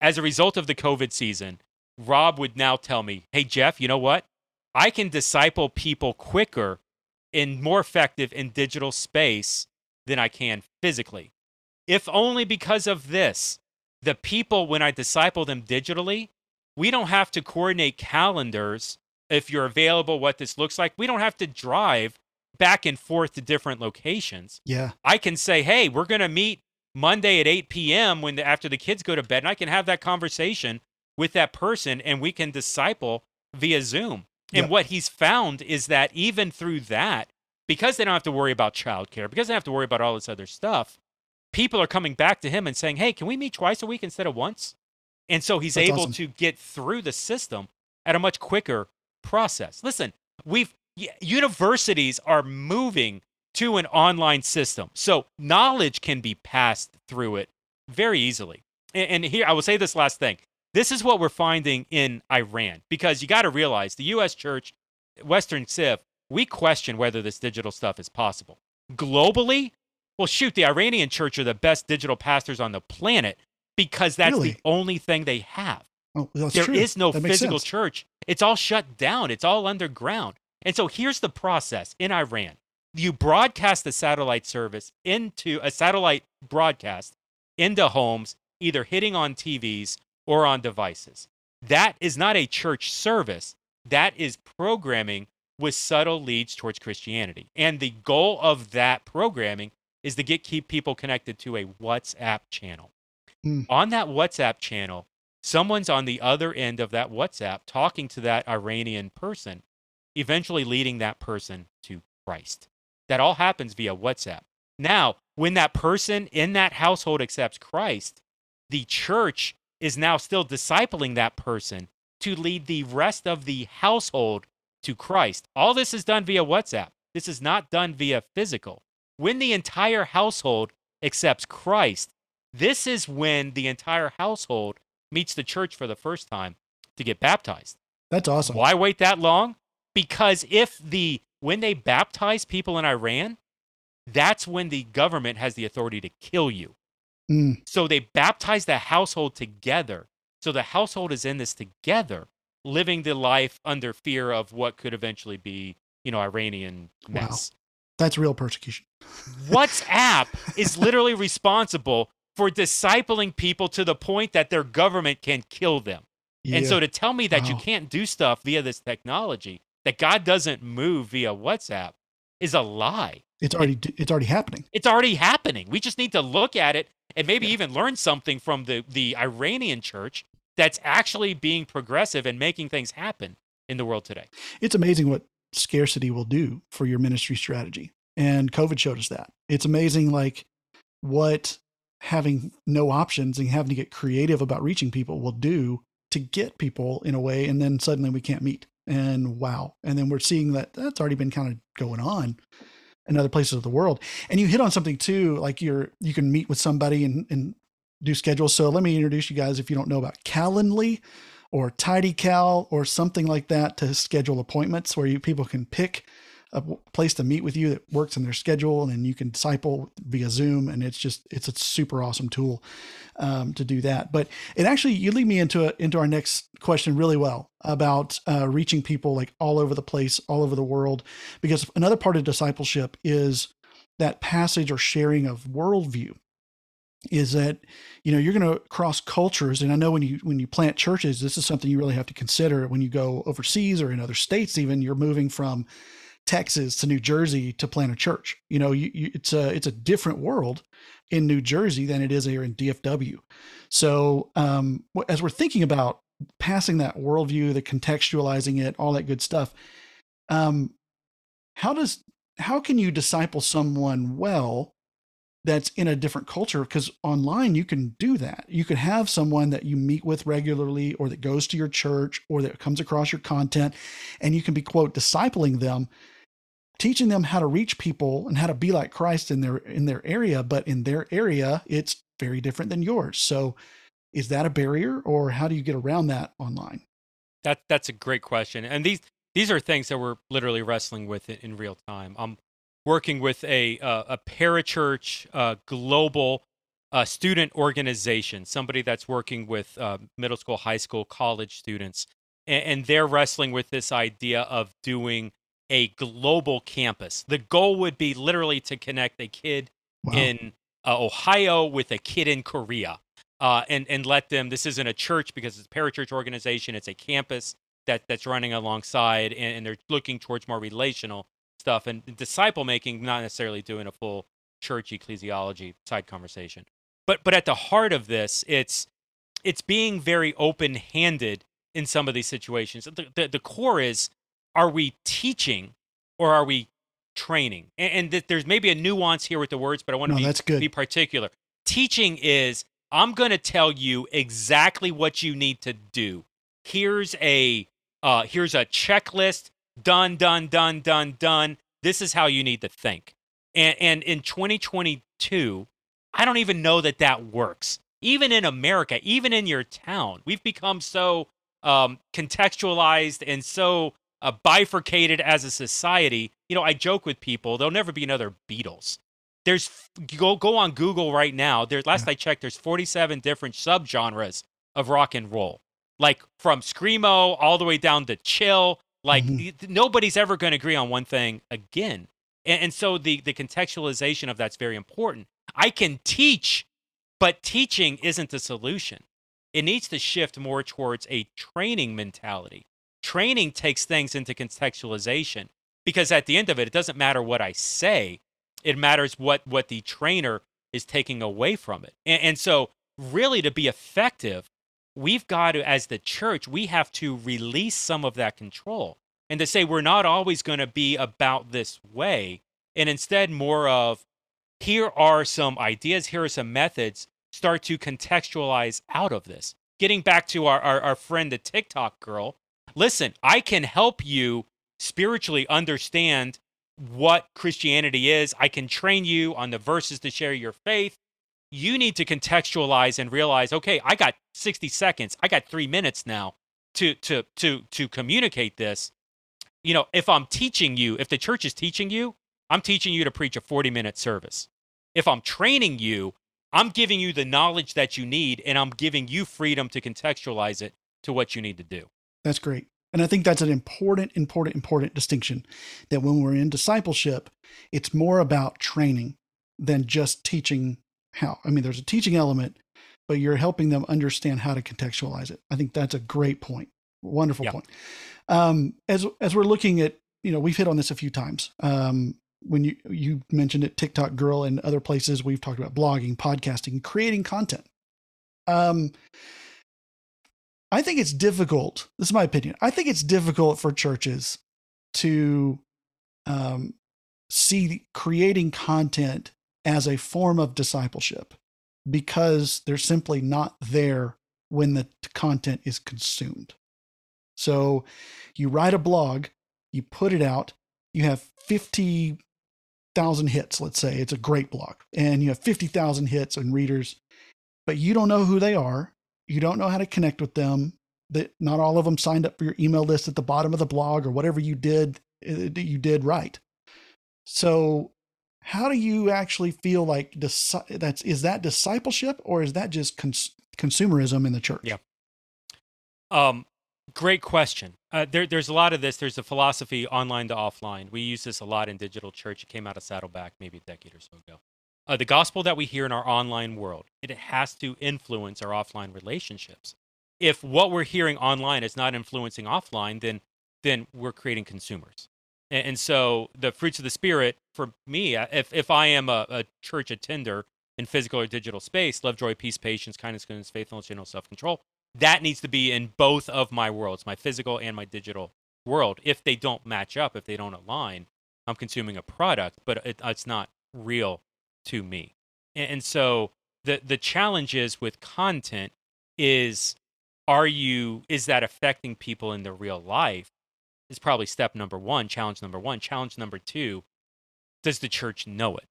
As a result of the COVID season, Rob would now tell me, Hey, Jeff, you know what? I can disciple people quicker and more effective in digital space than I can physically. If only because of this, the people, when I disciple them digitally, we don't have to coordinate calendars if you're available, what this looks like. We don't have to drive back and forth to different locations. Yeah. I can say, hey, we're going to meet Monday at 8 p.m. when the, after the kids go to bed, and I can have that conversation with that person, and we can disciple via Zoom. And what he's found is that even through that, because they don't have to worry about childcare, because they have to worry about all this other stuff, people are coming back to him and saying, "Hey, can we meet twice a week instead of once?" And so he's That's able awesome. to get through the system at a much quicker process. Listen, we've universities are moving to an online system. So knowledge can be passed through it very easily. And, here I will say this last thing. This is what we're finding in Iran because you got to realize the U.S. church, Western Civ, we question whether this digital stuff is possible. Globally, well, shoot, the Iranian church are the best digital pastors on the planet because that's really? the only thing they have. Oh, there true. is no physical church. It's all shut down. It's all underground. And so here's the process in Iran. You broadcast the satellite service into a satellite broadcast into homes, either hitting on TVs or on devices. That is not a church service. That is programming with subtle leads towards Christianity. And the goal of that programming is to get keep people connected to a WhatsApp channel. Mm. On that WhatsApp channel, someone's on the other end of that WhatsApp talking to that Iranian person, eventually leading that person to Christ. That all happens via WhatsApp. Now, when that person in that household accepts Christ, the church is now still discipling that person to lead the rest of the household to Christ. All this is done via WhatsApp. This is not done via physical. When the entire household accepts Christ, This is when the entire household meets the church for the first time to get baptized. That's awesome. Why wait that long? Because if the when they baptize people in Iran, that's when the government has the authority to kill you. Mm, So they baptize the household together. So the household is in this together, living the life under fear of what could eventually be, you know, Iranian Wow. mess. that's real persecution. WhatsApp is literally responsible for discipling people to the point that their government can kill them. And so to tell me that you can't do stuff via this technology, that God doesn't move via WhatsApp is a lie. it's already it's already happening. It's already happening. We just need to look at it and maybe even learn something from the, the Iranian church that's actually being progressive and making things happen in the world today. It's amazing what scarcity will do for your ministry strategy. And COVID showed us that. It's amazing like what having no options and having to get creative about reaching people will do to get people in a way and then suddenly we can't meet. And wow. And then we're seeing that that's already been kind of going on in other places of the world. And you hit on something too, like you're you can meet with somebody and, and do schedules. So let me introduce you guys if you don't know about Calendly or TidyCal or something like that to schedule appointments where you people can pick a place to meet with you that works in their schedule and then you can disciple via Zoom and it's just it's a super awesome tool um, to do that. But it actually you lead me into a, into our next question really well about uh, reaching people like all over the place, all over the world, because another part of discipleship is that passage or sharing of worldview is that you know you're going to cross cultures. And i know when you when you plant churches this is something you really have to consider. When you go overseas or in other states even you're moving from texas to new jersey to plant a church. You know you, you, it's a it's a different world in new jersey than it is here in dfw so um, as we're thinking about passing that worldview the contextualizing it all that good stuff um, how does how can you disciple someone well that's in a different culture? Because online you can do that. You can have someone that you meet with regularly or that goes to your church or that comes across your content and you can be quote discipling them teaching them how to reach people and how to be like christ in their in their area but in their area it's very different than yours so is that a barrier or how do you get around that online That that's a great question, and these these are things that we're literally wrestling with in, in real time. I'm working with a uh, a parachurch uh, global uh, student organization, somebody that's working with uh, middle school, high school, college students, and, and they're wrestling with this idea of doing a global campus. The goal would be literally to connect a kid wow in uh, Ohio with a kid in Korea, uh, and and let them. This isn't a church because it's a parachurch organization. It's a campus that that's running alongside, and, and they're looking towards more relational stuff and disciple making, not necessarily doing a full church ecclesiology side conversation. But but at the heart of this, it's it's being very open handed in some of these situations. The, the the core is: Are we teaching or are we training? And, and th- there's maybe a nuance here with the words, but I want to No, be that's good. be particular. Teaching is I'm going to tell you exactly what you need to do. Here's a uh, here's a checklist. Done, done, done, done, done. This is how you need to think. And and in 2022, I don't even know that that works. Even in America, even in your town, we've become so um, contextualized and so uh, bifurcated as a society. You know, I joke with people, there'll never be another Beatles. There's go go on Google right now. There's last I checked, there's 47 different subgenres of rock and roll, like from screamo all the way down to chill. Like Mhm. y- nobody's ever going to agree on one thing again, and, and so the the contextualization of that's very important. I can teach, but teaching isn't the solution. It needs to shift more towards a training mentality. Training takes things into contextualization because at the end of it, it doesn't matter what I say, it matters what what the trainer is taking away from it. And, and so, really, to be effective, we've got to, as the church, we have to release some of that control and to say we're not always going to be about this way, and instead more of here are some ideas, here are some methods. Start to contextualize out of this. Getting back to our, our, our friend, the TikTok girl, listen, I can help you spiritually understand what Christianity is. I can train you on the verses to share your faith. you need to contextualize and realize, okay, I got 60 seconds, I got three minutes now to to to to communicate this. You know, if I'm teaching you, if the church is teaching you, I'm teaching you to preach a 40 minute service. If I'm training you, I'm giving you the knowledge that you need and I'm giving you freedom to contextualize it to what you need to do. That's great. And I think that's an important, important, important distinction that when we're in discipleship, it's more about training than just teaching how. I mean, there's a teaching element, but you're helping them understand how to contextualize it. I think that's a great point. Wonderful point. Um, as as we're looking at, you know, we've hit on this a few times. Um, when you you mentioned it, TikTok Girl and other places, we've talked about blogging, podcasting, creating content. Um, I think it's difficult. This is my opinion. I think it's difficult for churches to um, see creating content as a form of discipleship because they're simply not there when the content is consumed. So you write a blog, you put it out, you have 50,000 hits, let's say. It's a great blog, and you have 50,000 hits and readers, but you don't know who they are you don't know how to connect with them that not all of them signed up for your email list at the bottom of the blog or whatever you did uh, you did right. So how do you actually feel like that's is that discipleship or is that just cons- consumerism in the church? Yeah. Um great question. Uh, there, there's a lot of this. There's a philosophy online to offline. We use this a lot in digital church. It came out of saddleback maybe a decade or so ago uh, the gospel that we hear in our online world, it has to influence our offline relationships. If what we're hearing online is not influencing offline, then then we're creating consumers. And, and so the fruits of the spirit for me, uh, if if I am a, a church attender in physical or digital space, love, joy, peace, patience, kindness, goodness, faithfulness, general self-control, that needs to be in both of my worlds, my physical and my digital world. If they don't match up, if they don't align, I'm consuming a product, but it, it's not real to me. And so the the challenge is with content is are you is that affecting people in their real life? Is probably step number 1, challenge number 1. Challenge number 2, does the church know it?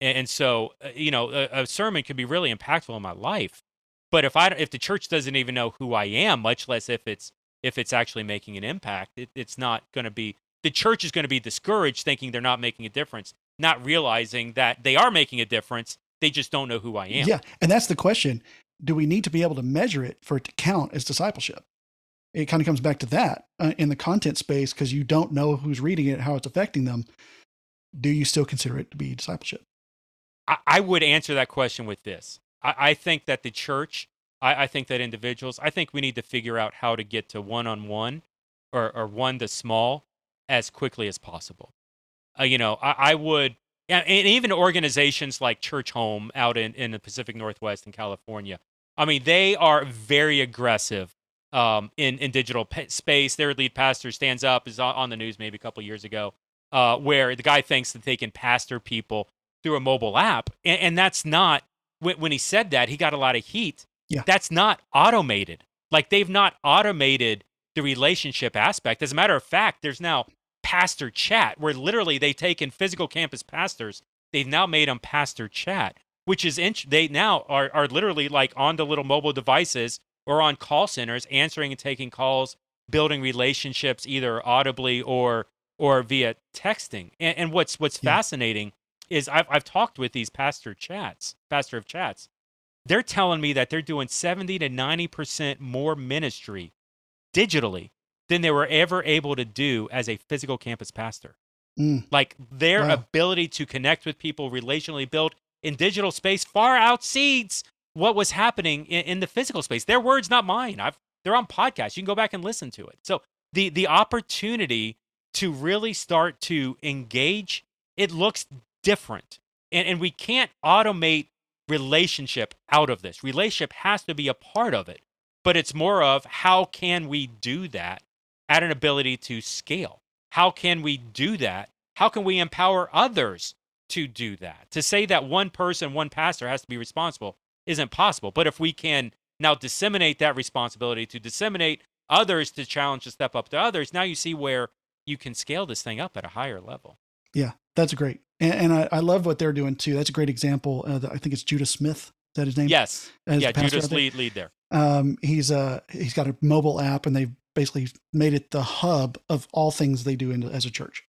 And so, uh, you know, a, a sermon can be really impactful in my life, but if I if the church doesn't even know who I am, much less if it's if it's actually making an impact, it, it's not going to be the church is going to be discouraged thinking they're not making a difference not realizing that they are making a difference. They just don't know who I am. Yeah. And that's the question. Do we need to be able to measure it for it to count as discipleship? It kind of comes back to that uh, in the content space because you don't know who's reading it, how it's affecting them. Do you still consider it to be discipleship? I, I would answer that question with this. I, I think that the church, I, I, think that individuals, I think we need to figure out how to get to one on one or one to small as quickly as possible uh, you know, I, I would, and even organizations like Churchome out in, in the Pacific Northwest in California. I mean, they are very aggressive um, in in digital space. Their lead pastor stands up is on the news maybe a couple years ago, uh, where the guy thinks that they can pastor people through a mobile app, and, and that's not when, when he said that he got a lot of heat. Yeah. That's not automated. Like they've not automated the relationship aspect. As a matter of fact, there's now pastor chat, where literally they take in physical campus pastors, they've now made them pastor chat, which is int- they now are are literally like on the little mobile devices or on call centers, answering and taking calls, building relationships either audibly or or via texting. And, and what's what's yeah. fascinating is I've I've talked with these pastor chats, pastor of chats. They're telling me that they're doing 70 to 90% more ministry digitally than they were ever able to do as a physical campus pastor. Mm. Like their wow. ability to connect with people, relationally build in digital space far outseeds what was happening in, in, the physical space. Their words, not mine. I've, they're on podcasts. You can go back and listen to it. So the the opportunity to really start to engage, it looks different. And, and we can't automate relationship out of this. Relationship has to be a part of it. But it's more of how can we do that at an ability to scale. How can we do that? How can we empower others to do that? To say that one person, one pastor has to be responsible isn't possible. But if we can now disseminate that responsibility to disseminate others to challenge to step up to others, now you see where you can scale this thing up at a higher level. Yeah, that's great. And, and I, I, love what they're doing too. That's a great example. Uh, I think it's Judah Smith that his name? Yes. As yeah, Judah's lead lead there. Um, he's uh he's got a mobile app, and they've basically made it the hub of all things they do in, as a church,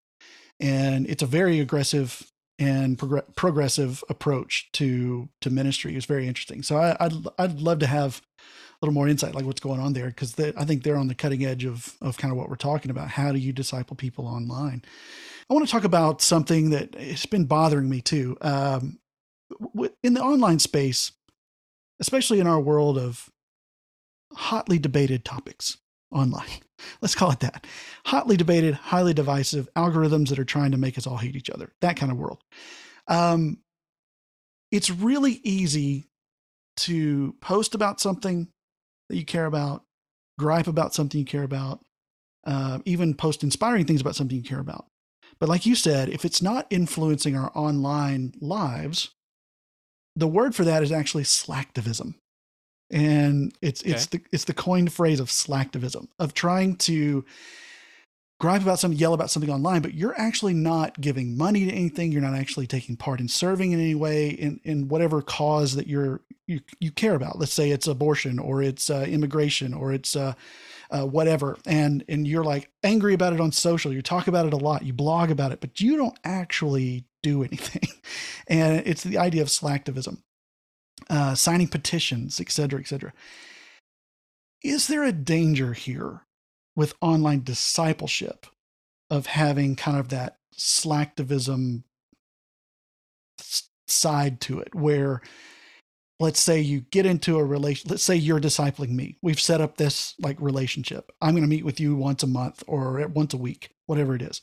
and it's a very aggressive and progr- progressive approach to to ministry. It's very interesting. So I, I'd I'd love to have a little more insight, like what's going on there, because I think they're on the cutting edge of of kind of what we're talking about. How do you disciple people online? I want to talk about something that it's been bothering me too. Um, in the online space, especially in our world of hotly debated topics online. Let's call it that. Hotly debated, highly divisive algorithms that are trying to make us all hate each other. That kind of world. Um, it's really easy to post about something that you care about, gripe about something you care about, uh, even post inspiring things about something you care about. But like you said, if it's not influencing our online lives, the word for that is actually slacktivism and it's it's the it's the coined phrase of slacktivism of trying to gripe about something yell about something online but you're actually not giving money to anything. You're not actually taking part in serving in any way in in whatever cause that you're you, you care about. Let's say it's abortion or it's uh, immigration or it's uh, uh, whatever. And and you're like angry about it on social. You talk about it a lot. You blog about it but you don't actually do anything. And it's the idea of slacktivism uh, signing petitions, et cetera, et cetera. Is there a danger here with online discipleship of having kind of that slacktivism side to it, where let's say you get into a relation, let's say you're discipling me. We've set up this like relationship. I'm going to meet with you once a month or once a week, whatever it is.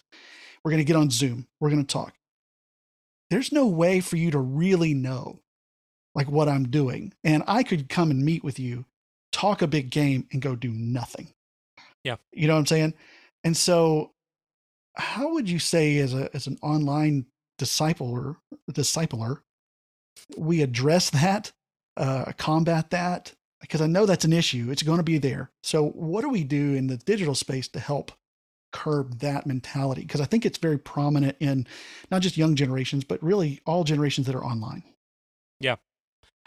We're going to get on Zoom. We're going to talk. There's no way for you to really know like what I'm doing. And I could come and meet with you, talk a big game, and go do nothing. Yeah. You know what I'm saying? And so how would you say as a as an online discipler discipler, we address that, uh, combat that? Because I know that's an issue. It's going to be there. So what do we do in the digital space to help curb that mentality? Because I think it's very prominent in not just young generations, but really all generations that are online.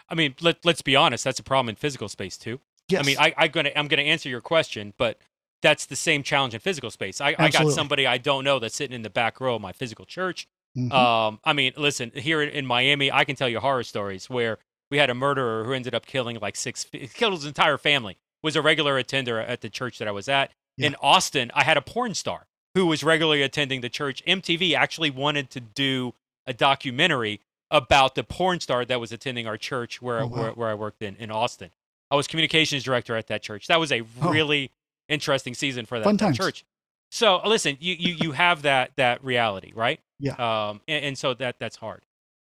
I mean, let let's be honest. That's a problem in physical space too. Yes. I mean, I, I'm gonna I'm gonna answer your question, but that's the same challenge in physical space. I, I got somebody I don't know that's sitting in the back row of my physical church. Mhm. Um, I mean, listen, here in, in Miami, I can tell you horror stories where we had a murderer who ended up killing like six, killed his entire family. Was a regular attender at the church that I was at. Yeah. In Austin, I had a porn star who was regularly attending the church. MTV actually wanted to do a documentary about the porn star that was attending our church where, Oh, wow. where, where I worked in, in Austin. I was communications director at that church. That was a Oh. really interesting season for that, that church. So listen, you, you, you have that, that reality, right? Yeah. Um, and, and so that, that's hard.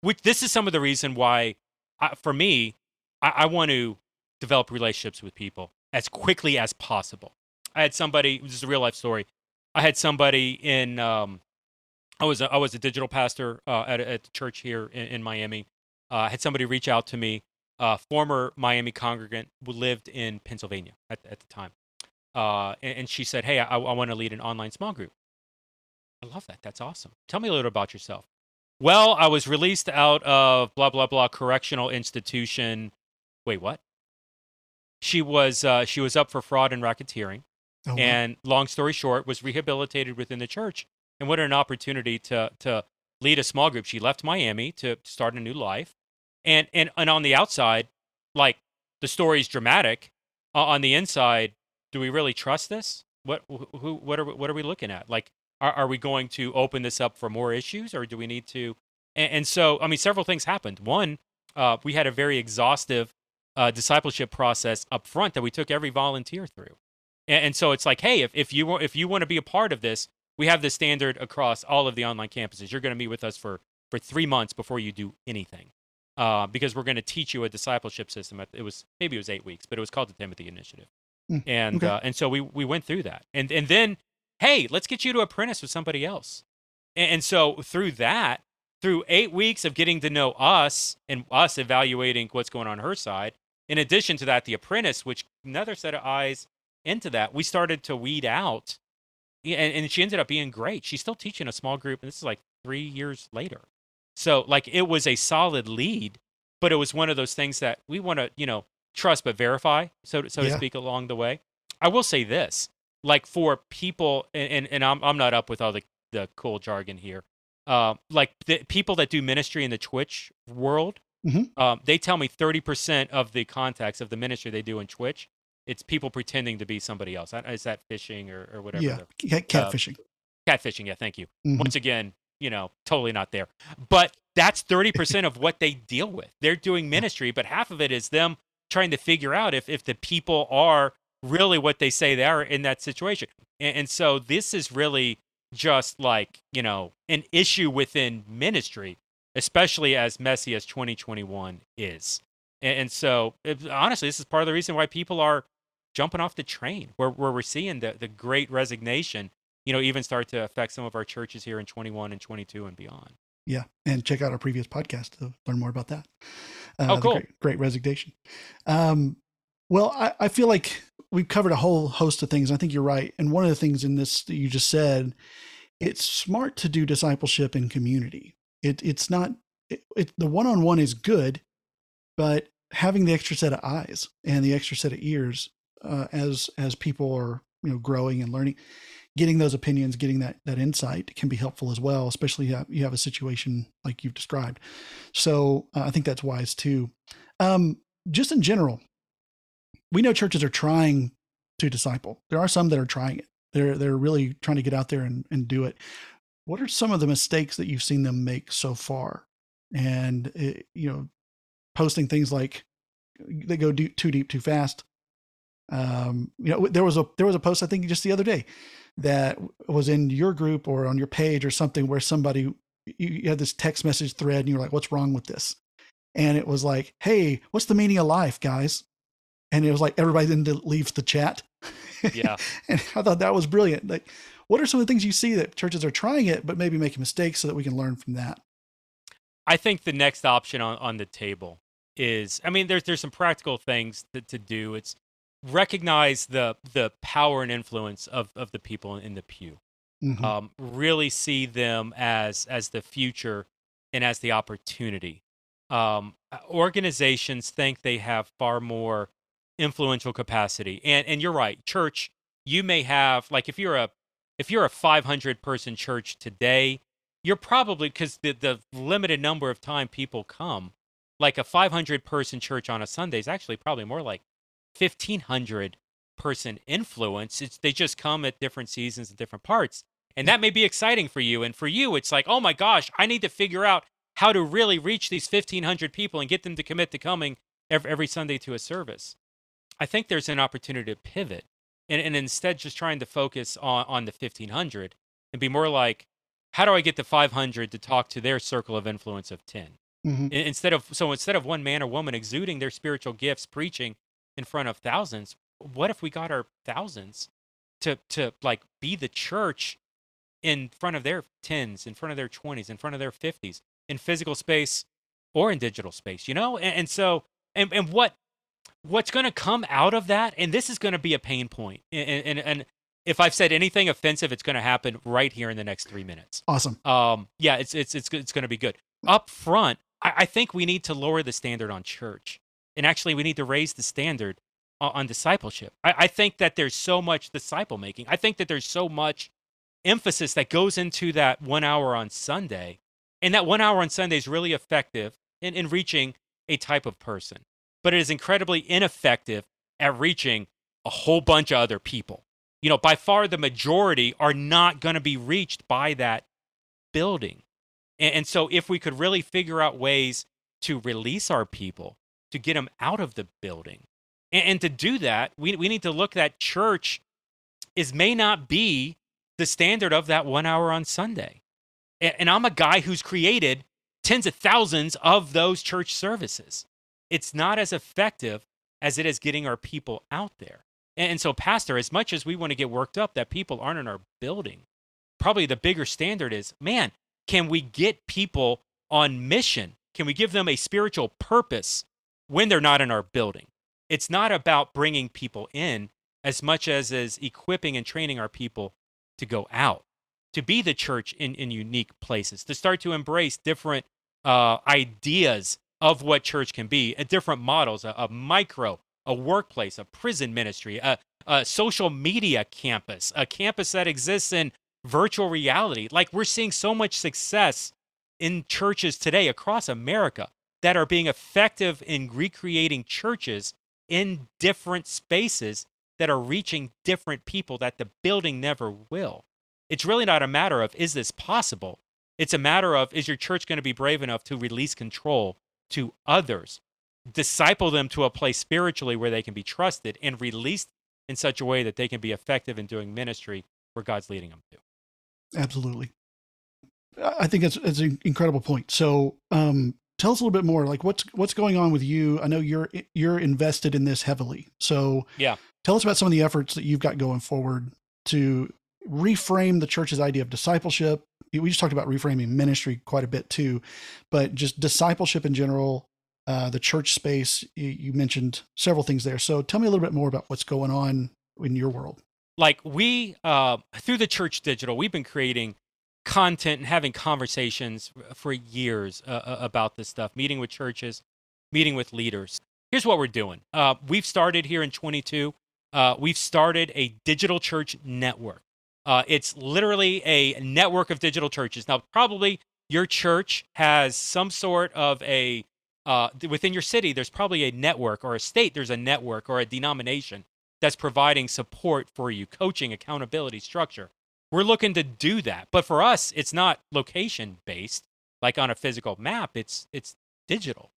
Which this is some of the reason why, I, for me, I, I want to develop relationships with people as quickly as possible. I had somebody, this is a real life story. I had somebody in, um, I was a, I was a digital pastor uh, at, a- at the church here in, in Miami. Uh, I had somebody reach out to me, uh, former Miami congregant who lived in Pennsylvania at, at the time. Uh, and, and she said, Hey, I, I want to lead an online small group. I love that. That's awesome. Tell me a little about yourself. Well, I was released out of blah, blah, blah correctional institution. Wait, what? She was, uh, she was up for fraud and racketeering Oh, wow. and long story short was rehabilitated within the church and what an opportunity to to lead a small group. She left miami to start a new life. And and, and on the outside like the story's dramatic. Uh, on the inside do we really trust this? What who, what are what are we looking at? Like are, are we going to open this up for more issues or do we need to? And, and so i mean several things happened. One uh, we had a very exhaustive uh, discipleship process up front that we took every volunteer through. And, and so it's like, hey, if, if you if you want to be a part of this, we have the standard across all of the online campuses. You're going to meet with us for for three months before you do anything, uh, because we're going to teach you a discipleship system. It was maybe it was eight weeks, but it was called the Timothy Initiative, Hmm, and okay. uh, and so we we went through that, and and then hey, let's get you to apprentice with somebody else, and, and so through that, through eight weeks of getting to know us and us evaluating what's going on her side, in addition to that, the apprentice, which another set of eyes into that, we started to weed out. Yeah, And, and she ended up being great. She's still teaching a small group, and this is like three years later. So, like, it was a solid lead. but it was one of those things that we want to, you know, trust but verify, so to, so to speak, along the way. I will say this, like for people, and and, and I'm I'm not up with all the the cool jargon here. Uh, like the people that do ministry in the Twitch world, Mhm. um, they tell me 30% of the contacts of the ministry they do in Twitch, it's people pretending to be somebody else. Is that phishing or, or whatever? yeah, cat, catfishing. catfishing. Yeah, thank you. Mhm. Once again, you know, totally not there. But that's 30% of what they deal with. They're doing ministry, but half of it is them trying to figure out if, if the people are really what they say they are in that situation. And, and so this is really just like, you know, an issue within ministry, especially as messy as 2021 is. And, and so, it, honestly, this is part of the reason why people are jumping off the train, where, where we're seeing the, the great resignation you know, even start to affect some of our churches here in 21 and 22 and beyond. Yeah, and check out our previous podcast to learn more about that. Uh, Oh, cool. Great, great resignation. Um, well, I, I feel like we've covered a whole host of things. I think you're right. And one of the things in this that you just said, it's smart to do discipleship in community. It, it's not it, it, the one-on-one is good, but having the extra set of eyes and the extra set of ears uh, as as people are you know growing and learning getting those opinions, getting that that insight can be helpful as well, especially if you have a situation like you've described. So uh, I think that's wise too. Um, just in general, we know churches are trying to disciple. There are some that are trying it. They're they're really trying to get out there and, and do it. What are some of the mistakes that you've seen them make so far? And uh, you know, posting things like they go do, too deep too fast. Um, you know, there was a there was a post I think just the other day that was in your group or on your page or something where somebody you, had this text message thread and you were like, "What's wrong with this?" And it was like, "Hey, what's the meaning of life, guys?" And it was like everybody then leaves the chat. Yeah. and I thought that was brilliant. Like, what are some of the things you see that churches are trying it but maybe making mistakes so that we can learn from that? I think the next option on, on the table is I mean, there's there's some practical things to, to do. It's recognize the the power and influence of, of the people in the pew. Mhm. um, really see them as as the future and as the opportunity. Um, organizations think they have far more influential capacity, and and you're right. Church, you may have like if you're a if you're a 500 person church today, you're probably because the the limited number of time people come, like a 500 person church on a Sunday is actually probably more like 1500 person influence. It's they just come at different seasons and different parts. And that may be exciting for you. And for you, it's like, oh my gosh, I need to figure out how to really reach these 1,500 people and get them to commit to coming every, every Sunday to a service. I think there's an opportunity to pivot and, and instead just trying to focus on, on the 1,500 and be more like, how do I get the 500 to talk to their circle of influence of 10? Mhm. Instead of so instead of one man or woman exuding their spiritual gifts preaching in front of thousands what if we got our thousands to to like be the church in front of their 10s in front of their 20s in front of their 50s in physical space or in digital space you know and, and so and, and what what's going to come out of that and this is going to be a pain point and, and and if i've said anything offensive it's going to happen right here in the next three minutes Awesome. um, yeah, it's it's it's it's going to be good. Up front, I, I think we need to lower the standard on church, and actually, we need to raise the standard on, on discipleship. I, I think that there's so much disciple making. I think that there's so much emphasis that goes into that one hour on Sunday, and that one hour on Sunday is really effective in, in reaching a type of person, but it is incredibly ineffective at reaching a whole bunch of other people. You know, by far the majority are not going to be reached by that building. And, and so, if we could really figure out ways to release our people, to get them out of the building, and, and to do that, we, we need to look that church is may not be the standard of that one hour on Sunday. And, and I'm a guy who's created tens of thousands of those church services. It's not as effective as it is getting our people out there. And, and so, Pastor, as much as we want to get worked up that people aren't in our building, probably the bigger standard is man, can we get people on mission? Can we give them a spiritual purpose when they're not in our building? It's not about bringing people in as much as is equipping and training our people to go out, to be the church in, in unique places, to start to embrace different uh, ideas of what church can be, at different models, a, a micro, a workplace, a prison ministry, a, a social media campus, a campus that exists in virtual reality. Like we're seeing so much success in churches today across America that are being effective in recreating churches in different spaces that are reaching different people that the building never will. It's really not a matter of is this possible? It's a matter of is your church going to be brave enough to release control to others, disciple them to a place spiritually where they can be trusted and released in such a way that they can be effective in doing ministry where God's leading them to. Absolutely. I think that's, that's an incredible point. So, um, tell us a little bit more like what's what's going on with you? I know you're you're invested in this heavily. So yeah. tell us about some of the efforts that you've got going forward to reframe the church's idea of discipleship. We just talked about reframing ministry quite a bit too but just discipleship in general uh, the church space. You, you mentioned several things there. So tell me a little bit more about what's going on in your world. Like we uh, through the church digital we've been creating content and having conversations for years uh, uh, about this stuff, meeting with churches, meeting with leaders. Here's what we're doing. Uh, we've started here in 22. Uh, we've started a digital church network. Uh, it's literally a network of digital churches. Now, probably your church has some sort of a uh, within your city. There's probably a network, or a state. There's a network or a denomination that's providing support for you, coaching, accountability, structure we're looking to do that. But for us, it's not location based like on a physical map. It's it's digital.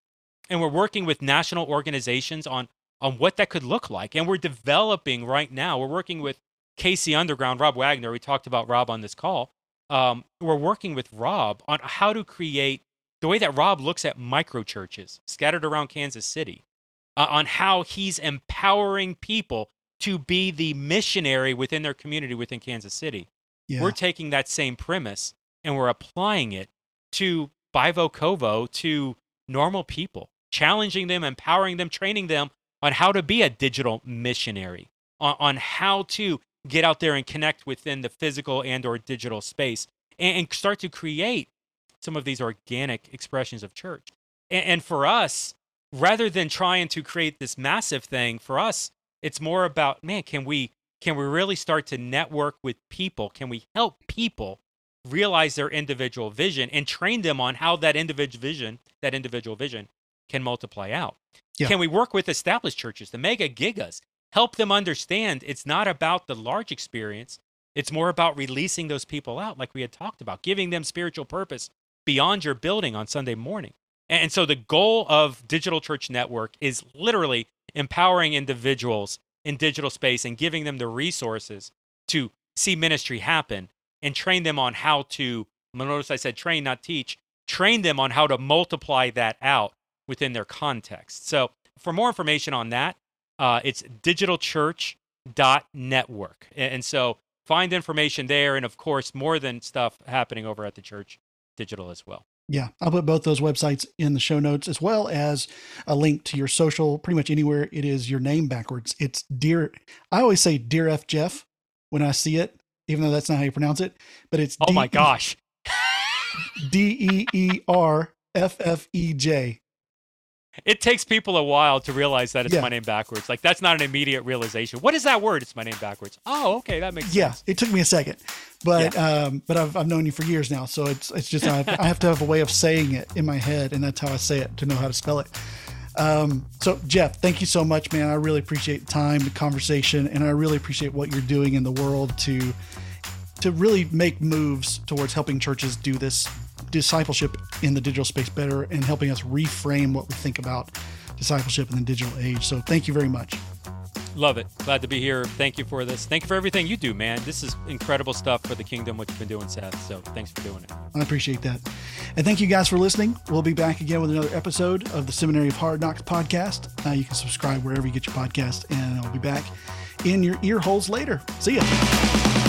And we're working with national organizations on on what that could look like. And we're developing right now. We're working with KC Underground, Rob Wagner. We talked about Rob on this call. Um, we're working with Rob on how to create the way that Rob looks at micro churches scattered around Kansas City, uh, on how he's empowering people to be the missionary within their community within Kansas City. Yeah. We're taking that same premise and we're applying it to Bivo Covo, to normal people, challenging them, empowering them, training them on how to be a digital missionary, on, on how to get out there and connect within the physical and or digital space and, and start to create some of these organic expressions of church. And, and for us, rather than trying to create this massive thing, for us, it's more about, man, can we can we really start to network with people? Can we help people realize their individual vision and train them on how that individual vision, that individual vision can multiply out? Yeah. Can we work with established churches, the mega gigas, help them understand it's not about the large experience, it's more about releasing those people out like we had talked about, giving them spiritual purpose beyond your building on Sunday morning. And so the goal of Digital Church Network is literally empowering individuals in digital space and giving them the resources to see ministry happen and train them on how to notice i said train not teach train them on how to multiply that out within their context. So for more information on that uh, it's digitalchurch.network and so find information there and of course more than stuff happening over at the church digital as well yeah, I'll put both those websites in the show notes as well as a link to your social. Pretty much anywhere it is your name backwards. It's dear. I always say dear F Jeff when I see it, even though that's not how you pronounce it. But it's oh D- my gosh, D E E R F F E J it takes people a while to realize that it's yeah. my name backwards. Like that's not an immediate realization. What is that word? It's my name backwards. Oh, okay, that makes yeah, sense. Yeah, it took me a second, but yeah. um, but I've I've known you for years now, so it's it's just I have to have a way of saying it in my head, and that's how I say it to know how to spell it. Um, so Jeff, thank you so much, man. I really appreciate the time, the conversation, and I really appreciate what you're doing in the world to to really make moves towards helping churches do this discipleship in the digital space better and helping us reframe what we think about discipleship in the digital age. So thank you very much. Love it. Glad to be here. Thank you for this. Thank you for everything you do, man. This is incredible stuff for the kingdom, what you've been doing, Seth. So thanks for doing it. I appreciate that. And thank you guys for listening. We'll be back again with another episode of the Seminary of Hard Knocks podcast. Uh, you can subscribe wherever you get your podcast, and I'll be back in your ear holes later. See ya.